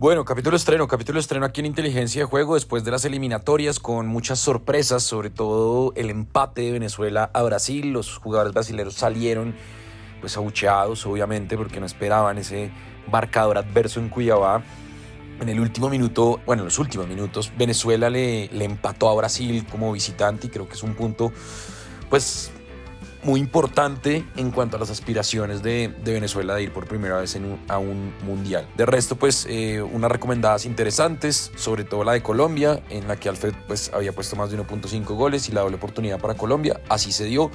Bueno, capítulo estreno, capítulo estreno aquí en Inteligencia de Juego después de las eliminatorias con muchas sorpresas, sobre todo el empate de Venezuela a Brasil. Los jugadores brasileños salieron pues abucheados, obviamente, porque no esperaban ese marcador adverso en Cuiabá. En el último minuto, bueno, en los últimos minutos, Venezuela le, le empató a Brasil como visitante y creo que es un punto pues muy importante en cuanto a las aspiraciones de, Venezuela de ir por primera vez en a un mundial. De resto, pues eh, unas recomendadas interesantes, sobre todo la de Colombia, en la que Alfred pues, había puesto más de 1.5 goles y la doble oportunidad para Colombia. Así se dio.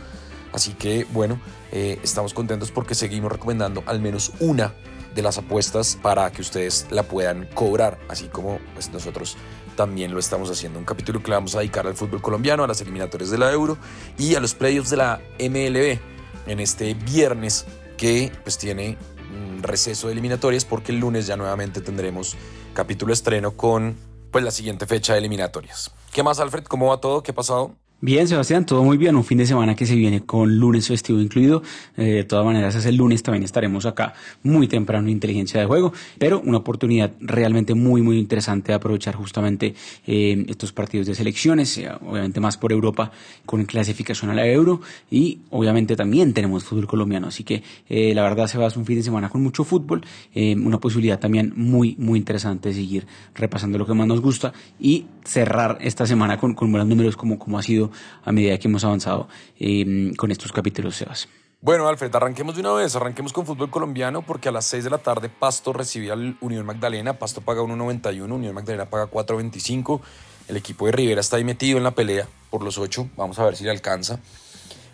Así que bueno, eh, estamos contentos porque seguimos recomendando al menos una de las apuestas para que ustedes la puedan cobrar, así como pues, nosotros también lo estamos haciendo. Un capítulo que le vamos a dedicar al fútbol colombiano, a las eliminatorias de la Euro y a los playoffs de la MLB en este viernes que pues tiene un receso de eliminatorias porque el lunes ya nuevamente tendremos capítulo estreno con pues la siguiente fecha de eliminatorias. ¿Qué más Alfred? ¿Cómo va todo? ¿Qué ha pasado? Bien, Sebastián, todo muy bien. Un fin de semana que se viene con lunes festivo incluido. Eh, de todas maneras, es el lunes también estaremos acá muy temprano en Inteligencia de Juego, pero una oportunidad realmente muy, muy interesante de aprovechar justamente eh, estos partidos de selecciones, eh, obviamente más por Europa con clasificación a la Euro y obviamente también tenemos fútbol colombiano. Así que la verdad se va a un fin de semana con mucho fútbol, una posibilidad también muy, muy interesante de seguir repasando lo que más nos gusta y cerrar esta semana con, con buenos números como, como ha sido a medida que hemos avanzado. Em, con estos capítulos, Sebas. Bueno, Alfred, arranquemos de una vez, arranquemos con fútbol colombiano porque a las 6 de la tarde Pasto recibe al Unión Magdalena, Pasto paga 1.91, Unión Magdalena paga 4.25, el equipo de Rivera está ahí metido en la pelea por los 8, vamos a ver si le alcanza.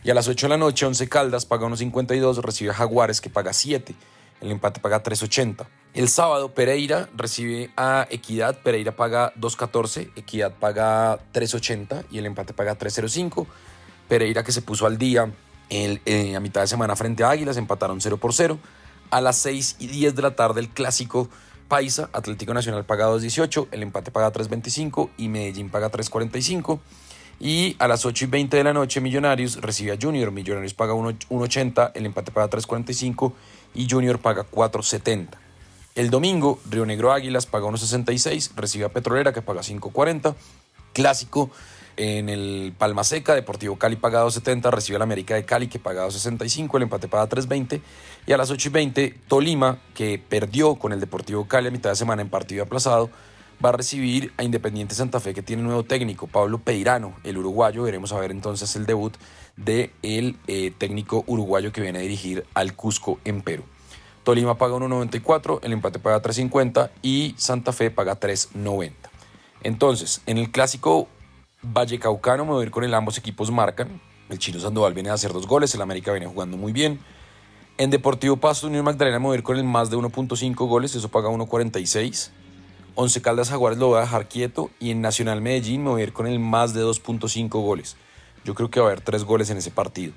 Y a las 8 de la noche, 11 Caldas paga 1.52, recibe a Jaguares que paga 7, el empate paga 3.80. El sábado Pereira recibe a Equidad, Pereira paga 2.14, Equidad paga 3.80 y el empate paga 3.05. Pereira que se puso al día eh, a mitad de semana frente a Águilas, empataron 0 por 0. A las 6 y 10 de la tarde el clásico Paisa, Atlético Nacional paga 2.18, el empate paga 3.25 y Medellín paga 3.45. Y a las 8 y 20 de la noche Millonarios recibe a Junior, Millonarios paga 1.80, el empate paga 3.45 y Junior paga 4.70. El domingo, Río Negro Águilas paga 1.66, recibe a Petrolera que paga 5.40. Clásico en el Palma Seca, Deportivo Cali paga 2.70, recibe a la América de Cali que paga 2.65, el empate paga 3.20. Y a las 8.20, Tolima, que perdió con el Deportivo Cali a mitad de semana en partido aplazado, va a recibir a Independiente Santa Fe que tiene nuevo técnico, Pablo Peirano, el uruguayo. Veremos a ver entonces el debut del de eh, técnico uruguayo que viene a dirigir al Cusco en Perú. Tolima paga 1.94, el empate paga 3.50 y Santa Fe paga 3.90. Entonces, en el clásico Vallecaucano me voy a ir con el ambos equipos marcan. El Chino Sandoval viene a hacer dos goles, el América viene jugando muy bien. En Deportivo Pasto Unión Magdalena me voy a ir con el más de 1.5 goles, eso paga 1.46. Once Caldas Jaguares lo voy a dejar quieto y en Nacional Medellín me voy a ir con el más de 2.5 goles. Yo creo que va a haber tres goles en ese partido.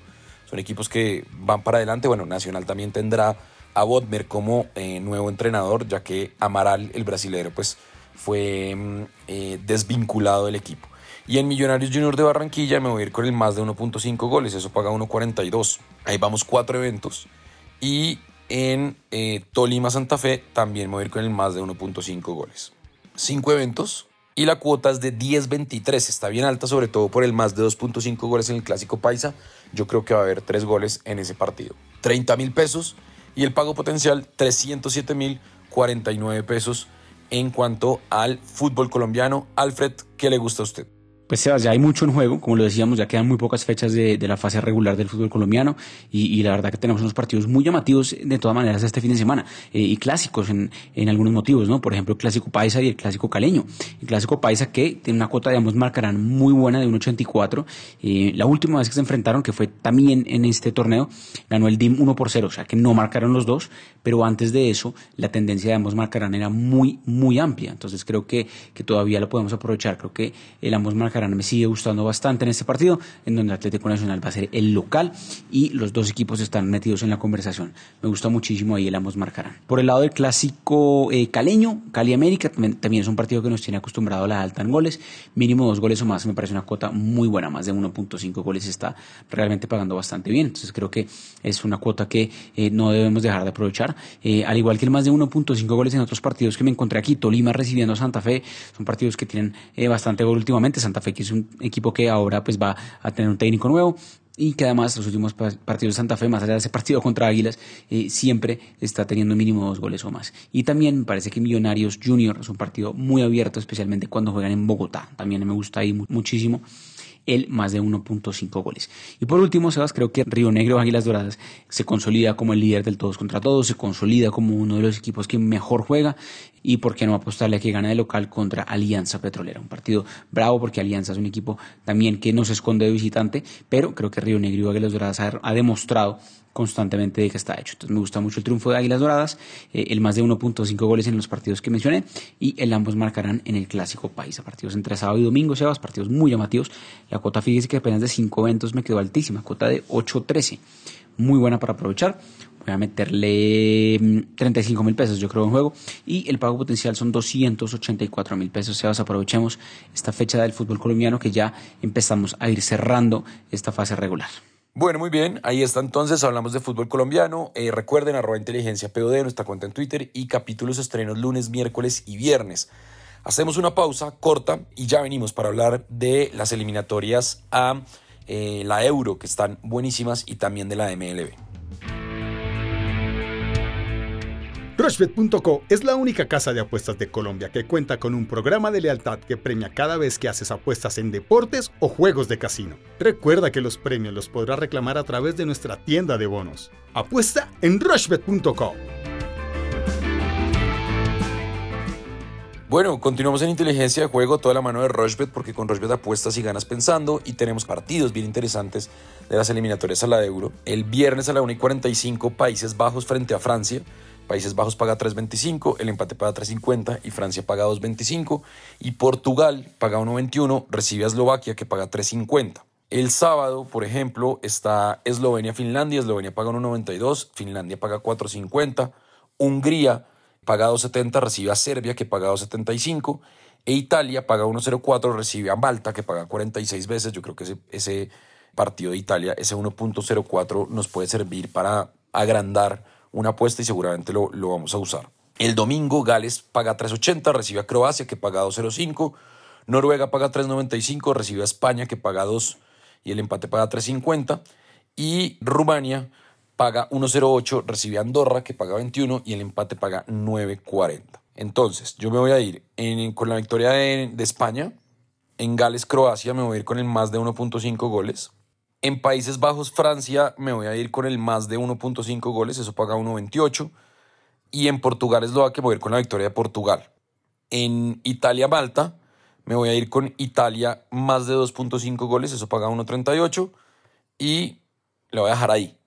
Son equipos que van para adelante. Bueno, Nacional también tendrá a Bodmer como eh, nuevo entrenador, ya que Amaral, el brasilero, pues fue mm, eh, desvinculado del equipo. Y en Millonarios Junior de Barranquilla me voy a ir con el más de 1.5 goles, eso paga 1.42. Ahí vamos cuatro eventos. Y en eh, Tolima Santa Fe también me voy a ir con el más de 1.5 goles. Cinco eventos y la cuota es de 10.23. Está bien alta, sobre todo por el más de 2.5 goles en el Clásico Paisa. Yo creo que va a haber tres goles en ese partido. 30 mil pesos y el pago potencial 307 mil 49 pesos en cuanto al fútbol colombiano. Alfred, ¿qué le gusta a usted? Pues Sebas, ya hay mucho en juego, como lo decíamos, ya quedan muy pocas fechas de, la fase regular del fútbol colombiano y, la verdad que tenemos unos partidos muy llamativos de todas maneras este fin de semana eh, y clásicos en, algunos motivos, ¿no? Por ejemplo, el clásico paisa y el clásico caleño. El clásico paisa que tiene una cuota, digamos, marcarán muy buena de 1.84. Eh, la última vez que se enfrentaron, que fue también en este torneo, ganó el DIM 1 por 0, o sea que no marcaron los dos, pero antes de eso la tendencia de ambos marcarán era muy, muy amplia. Entonces creo que, que todavía lo podemos aprovechar. Creo que el ambos marcarán Me sigue gustando bastante en este partido, en donde Atlético Nacional va a ser el local y los dos equipos están metidos en la conversación. Me gusta muchísimo ahí el ambos marcarán. Por el lado del clásico eh, caleño, Cali América, también es un partido que nos tiene acostumbrado a la alta en goles, mínimo dos goles o más, me parece una cuota muy buena, más de 1.5 goles está realmente pagando bastante bien, entonces creo que es una cuota que eh, no debemos dejar de aprovechar, eh, al igual que el más de 1.5 goles en otros partidos que me encontré aquí, Tolima recibiendo a Santa Fe, son partidos que tienen bastante gol últimamente, Santa Fe que es un equipo que ahora pues va a tener un técnico nuevo, y que además los últimos partidos de Santa Fe, más allá de ese partido contra Águilas, eh, siempre está teniendo mínimo dos goles o más. Y también me parece que Millonarios Junior es un partido muy abierto, especialmente cuando juegan en Bogotá. También me gusta ahí muchísimo el más de 1.5 goles. Y por último, Sebas, creo que Río Negro Águilas Doradas se consolida como el líder del todos contra todos, se consolida como uno de los equipos que mejor juega y por qué no apostarle a que gana de local contra Alianza Petrolera. Un partido bravo porque Alianza es un equipo también que no se esconde de visitante, pero creo que Río Negro Águilas Doradas ha, demostrado constantemente de que está hecho. Entonces me gusta mucho el triunfo de Águilas Doradas, eh, el más de 1.5 goles en los partidos que mencioné y el ambos marcarán en el clásico país. A partidos entre sábado y domingo, Sebas, partidos muy llamativos. La cuota fíjese que apenas de 5 eventos me quedó altísima, cuota de 8.13. Muy buena para aprovechar voy a meterle 35 mm, mil pesos, yo creo, en juego. Y el pago potencial son 284 mil pesos. Sebas, aprovechemos esta fecha del fútbol colombiano que ya empezamos a ir cerrando esta fase regular. Bueno, muy bien, ahí está entonces, hablamos de fútbol colombiano. Eh, recuerden, arroba inteligencia POD, nuestra cuenta en Twitter y capítulos estrenos lunes, miércoles y viernes. Hacemos una pausa corta y ya venimos para hablar de las eliminatorias a eh, la Euro, que están buenísimas, y también de la MLB. Rushbet.co es la única casa de apuestas de Colombia que cuenta con un programa de lealtad que premia cada vez que haces apuestas en deportes o juegos de casino. Recuerda que los premios los podrás reclamar a través de nuestra tienda de bonos. Apuesta en Rushbet.co. Bueno, continuamos en inteligencia de juego, toda la mano de Rushbet, porque con Rushbet apuestas y ganas pensando y tenemos partidos bien interesantes de las eliminatorias a la Euro. El viernes a la 1 y 45, Países Bajos frente a Francia. Países Bajos paga 3.25, el empate paga 3.50 y Francia paga 2.25 y Portugal paga 1.21, recibe a Eslovaquia que paga 3.50. El sábado, por ejemplo, está Eslovenia-Finlandia, Eslovenia paga 1.92, Finlandia paga 4.50, Hungría paga 2.70, recibe a Serbia que paga 2.75 e Italia paga 1.04, recibe a Malta que paga 46 veces. Yo creo que ese, ese partido de Italia, ese 1.04 nos puede servir para agrandar una apuesta y seguramente lo, vamos a usar. El domingo Gales paga 3.80, recibe a Croacia que paga 2.05, Noruega paga 3.95, recibe a España que paga 2 y el empate paga 3.50 y Rumania paga 1.08, recibe a Andorra que paga 21 y el empate paga 9.40. Entonces, yo me voy a ir con la victoria de, de España, en Gales, Croacia, me voy a ir con el más de 1.5 goles. En Países Bajos, Francia, me voy a ir con el más de 1.5 goles, eso paga 1.28. Y en Portugal, Eslovaquia, voy a ir con la victoria de Portugal. En Italia, Malta, me voy a ir con Italia más de 2.5 goles, eso paga 1.38. Y le voy a dejar ahí.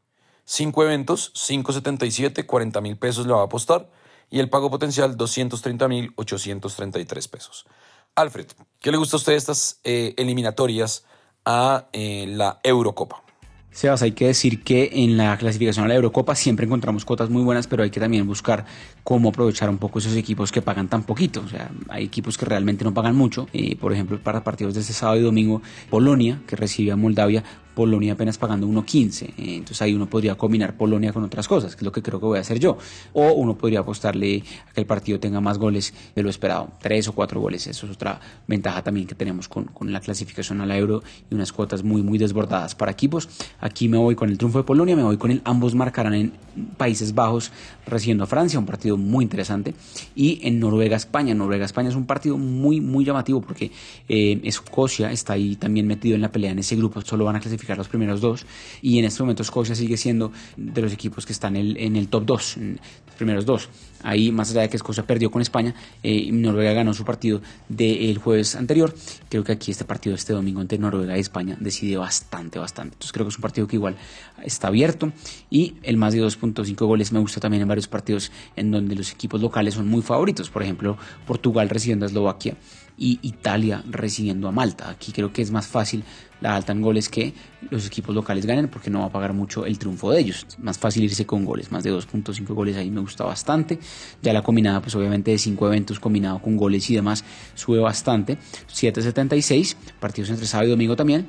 Cinco eventos, 5.77, 40 mil pesos le va a apostar. Y el pago potencial, 230 mil 833 pesos. Alfred, ¿qué le gusta a usted estas eh, eliminatorias? A eh, la Eurocopa. Sebas, hay que decir que en la clasificación a la Eurocopa siempre encontramos cuotas muy buenas, pero hay que también buscar cómo aprovechar un poco esos equipos que pagan tan poquito. O sea, hay equipos que realmente no pagan mucho. Eh, por ejemplo, para partidos de este sábado y domingo, Polonia, que recibe a Moldavia, Polonia apenas pagando 1.15. Eh, entonces ahí uno podría combinar Polonia con otras cosas, que es lo que creo que voy a hacer yo. O uno podría apostarle a que el partido tenga más goles de lo esperado, tres o cuatro goles. Eso es otra ventaja también que tenemos con, con la clasificación a la Euro y unas cuotas muy, muy desbordadas para equipos. Aquí me voy con el triunfo de Polonia, me voy con el ambos marcarán en Países Bajos recibiendo a Francia, un partido muy interesante. Y en Noruega-España, Noruega-España es un partido muy, muy llamativo porque eh, Escocia está ahí también metido en la pelea en ese grupo, solo van a clasificar los primeros dos. Y en este momento Escocia sigue siendo de los equipos que están en el, en el top 2, los primeros dos. Ahí, más allá de que Escocia perdió con España, eh, Noruega ganó su partido del jueves anterior. Creo que aquí este partido, este domingo entre Noruega y España, decide bastante, bastante. Entonces creo que es un partido que igual está abierto. Y el más de 2.5 goles me gusta también en varios partidos en donde los equipos locales son muy favoritos. Por ejemplo, Portugal recibiendo a Eslovaquia y Italia recibiendo a Malta. Aquí creo que es más fácil la alta en goles que los equipos locales ganen porque no va a pagar mucho el triunfo de ellos. Es más fácil irse con goles, más de 2.5 goles ahí me gusta bastante. Ya la combinada pues obviamente de 5 eventos combinado con goles y demás sube bastante. 7.76, partidos entre sábado y domingo también.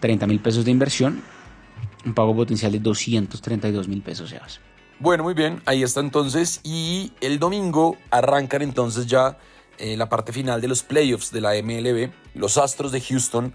30 mil pesos de inversión, un pago potencial de 232 mil pesos, Sebas. Bueno, muy bien, ahí está entonces. Y el domingo arrancan entonces ya eh, la parte final de los playoffs de la MLB. Los Astros de Houston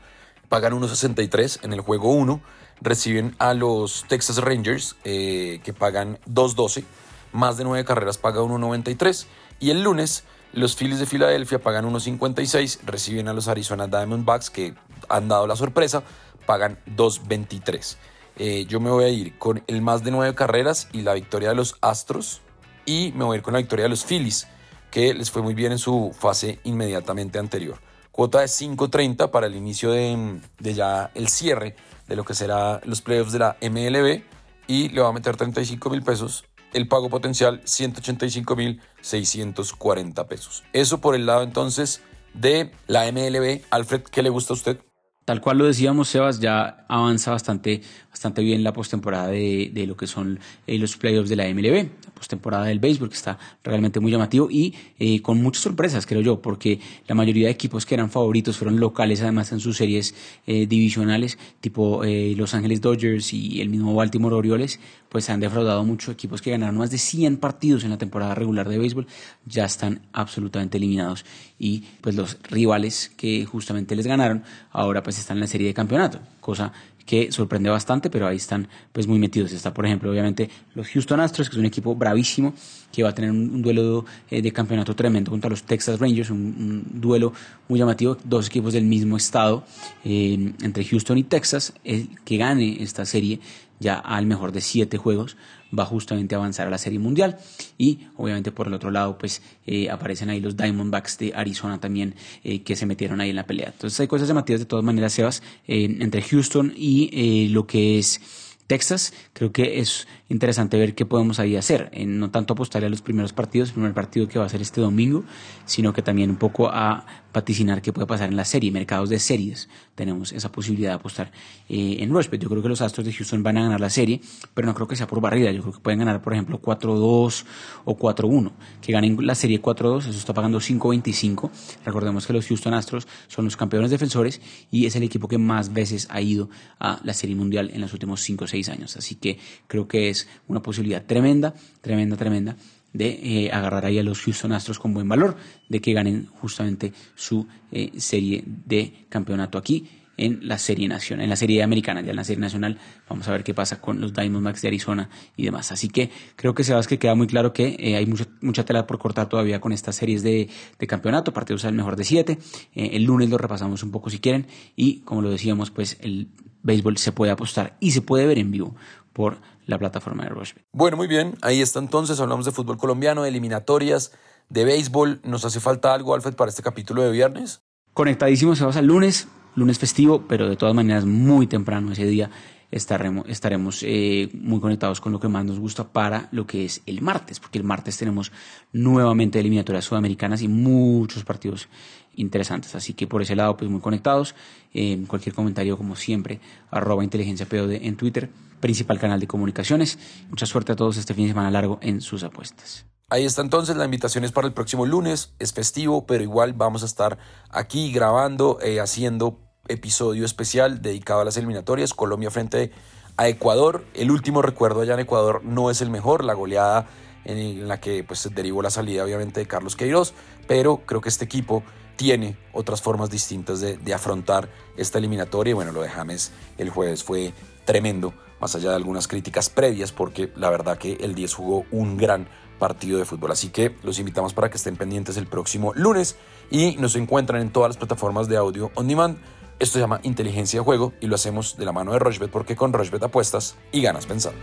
pagan 1.63 en el juego 1. Reciben a los Texas Rangers eh, que pagan 2.12. Más de 9 carreras paga 1.93. Y el lunes los Phillies de Filadelfia pagan 1.56. Reciben a los Arizona Diamondbacks que han dado la sorpresa. Pagan 2.23. Eh, yo me voy a ir con el más de 9 carreras y la victoria de los Astros. Y me voy a ir con la victoria de los Phillies que les fue muy bien en su fase inmediatamente anterior. Cuota de 5.30 para el inicio de, ya el cierre de lo que será los playoffs de la MLB y le va a meter 35 mil pesos. El pago potencial 185 mil 640 pesos. Eso por el lado entonces de la MLB. Alfred, ¿qué le gusta a usted? Tal cual lo decíamos, Sebas, ya avanza bastante, bastante bien la postemporada de, de, lo que son eh, los playoffs de la MLB, la postemporada del béisbol, que está realmente muy llamativo y eh, con muchas sorpresas, creo yo, porque la mayoría de equipos que eran favoritos fueron locales, además en sus series eh, divisionales, tipo Los Ángeles Dodgers y el mismo Baltimore Orioles, pues han defraudado mucho. Equipos que ganaron más de 100 partidos en la temporada regular de béisbol ya están absolutamente eliminados y pues los rivales que justamente les ganaron ahora pues están en la serie de campeonato, cosa que sorprende bastante, pero ahí están pues muy metidos. Está, por ejemplo, obviamente los Houston Astros, que es un equipo bravísimo, que va a tener un, duelo eh, de, campeonato tremendo contra los Texas Rangers, un, duelo muy llamativo, dos equipos del mismo estado, eh, entre Houston y Texas. El que gane esta serie ya al mejor de siete juegos va justamente a avanzar a la Serie Mundial. Y obviamente por el otro lado, pues eh, aparecen ahí los Diamondbacks de Arizona también eh, que se metieron ahí en la pelea. Entonces hay cosas llamativas de todas maneras, Sebas, eh, entre Houston y lo que es Texas. Creo que es interesante ver qué podemos ahí hacer. No tanto apostarle a los primeros partidos, el primer partido que va a ser este domingo, sino que también un poco a vaticinar qué puede pasar en la serie, mercados de series. Tenemos esa posibilidad de apostar eh, en Rushbet. Yo creo que los Astros de Houston van a ganar la serie, pero no creo que sea por barrida. Yo creo que pueden ganar, por ejemplo, 4-2 o 4-1. Que ganen la serie 4-2, eso está pagando 5-25. Recordemos que los Houston Astros son los campeones defensores y es el equipo que más veces ha ido a la serie mundial en los últimos 5 o 6 años. Así que creo que es una posibilidad tremenda, tremenda, tremenda de eh, agarrar ahí a los Houston Astros con buen valor, de que ganen justamente su eh, serie de campeonato aquí en la serie nacional, en la serie americana, ya en la serie nacional, vamos a ver qué pasa con los Diamondbacks de Arizona y demás. Así que creo que Sebas que queda muy claro que eh, hay mucha, mucha tela por cortar todavía con estas series de, de campeonato, partidos al mejor de siete. el lunes lo repasamos un poco si quieren y como lo decíamos, pues el béisbol se puede apostar y se puede ver en vivo por la plataforma de Rushbet. Bueno, muy bien, ahí está entonces, hablamos de fútbol colombiano, de eliminatorias, de béisbol. ¿Nos hace falta algo, Alfred, para este capítulo de viernes? Conectadísimo, se va al lunes, lunes festivo, pero de todas maneras muy temprano ese día estaremos, eh, muy conectados con lo que más nos gusta para lo que es el martes, porque el martes tenemos nuevamente eliminatorias sudamericanas y muchos partidos interesantes. Así que por ese lado, pues muy conectados. Eh, cualquier comentario, como siempre, arroba inteligencia POD en Twitter, principal canal de comunicaciones. Mucha suerte a todos este fin de semana largo en sus apuestas. Ahí está entonces, la invitación es para el próximo lunes, es festivo, pero igual vamos a estar aquí grabando, eh, haciendo episodio especial dedicado a las eliminatorias, Colombia frente a Ecuador. El último recuerdo allá en Ecuador no es el mejor, la goleada en la que pues, se derivó la salida obviamente de Carlos Queiroz, pero creo que este equipo tiene otras formas distintas de, afrontar esta eliminatoria. Y bueno, lo de James el jueves fue tremendo, más allá de algunas críticas previas, porque la verdad que el 10 jugó un gran partido de fútbol. Así que los invitamos para que estén pendientes el próximo lunes y nos encuentran en todas las plataformas de audio on demand. Esto se llama inteligencia de juego y lo hacemos de la mano de Rochbet porque con Rochbet apuestas y ganas pensando.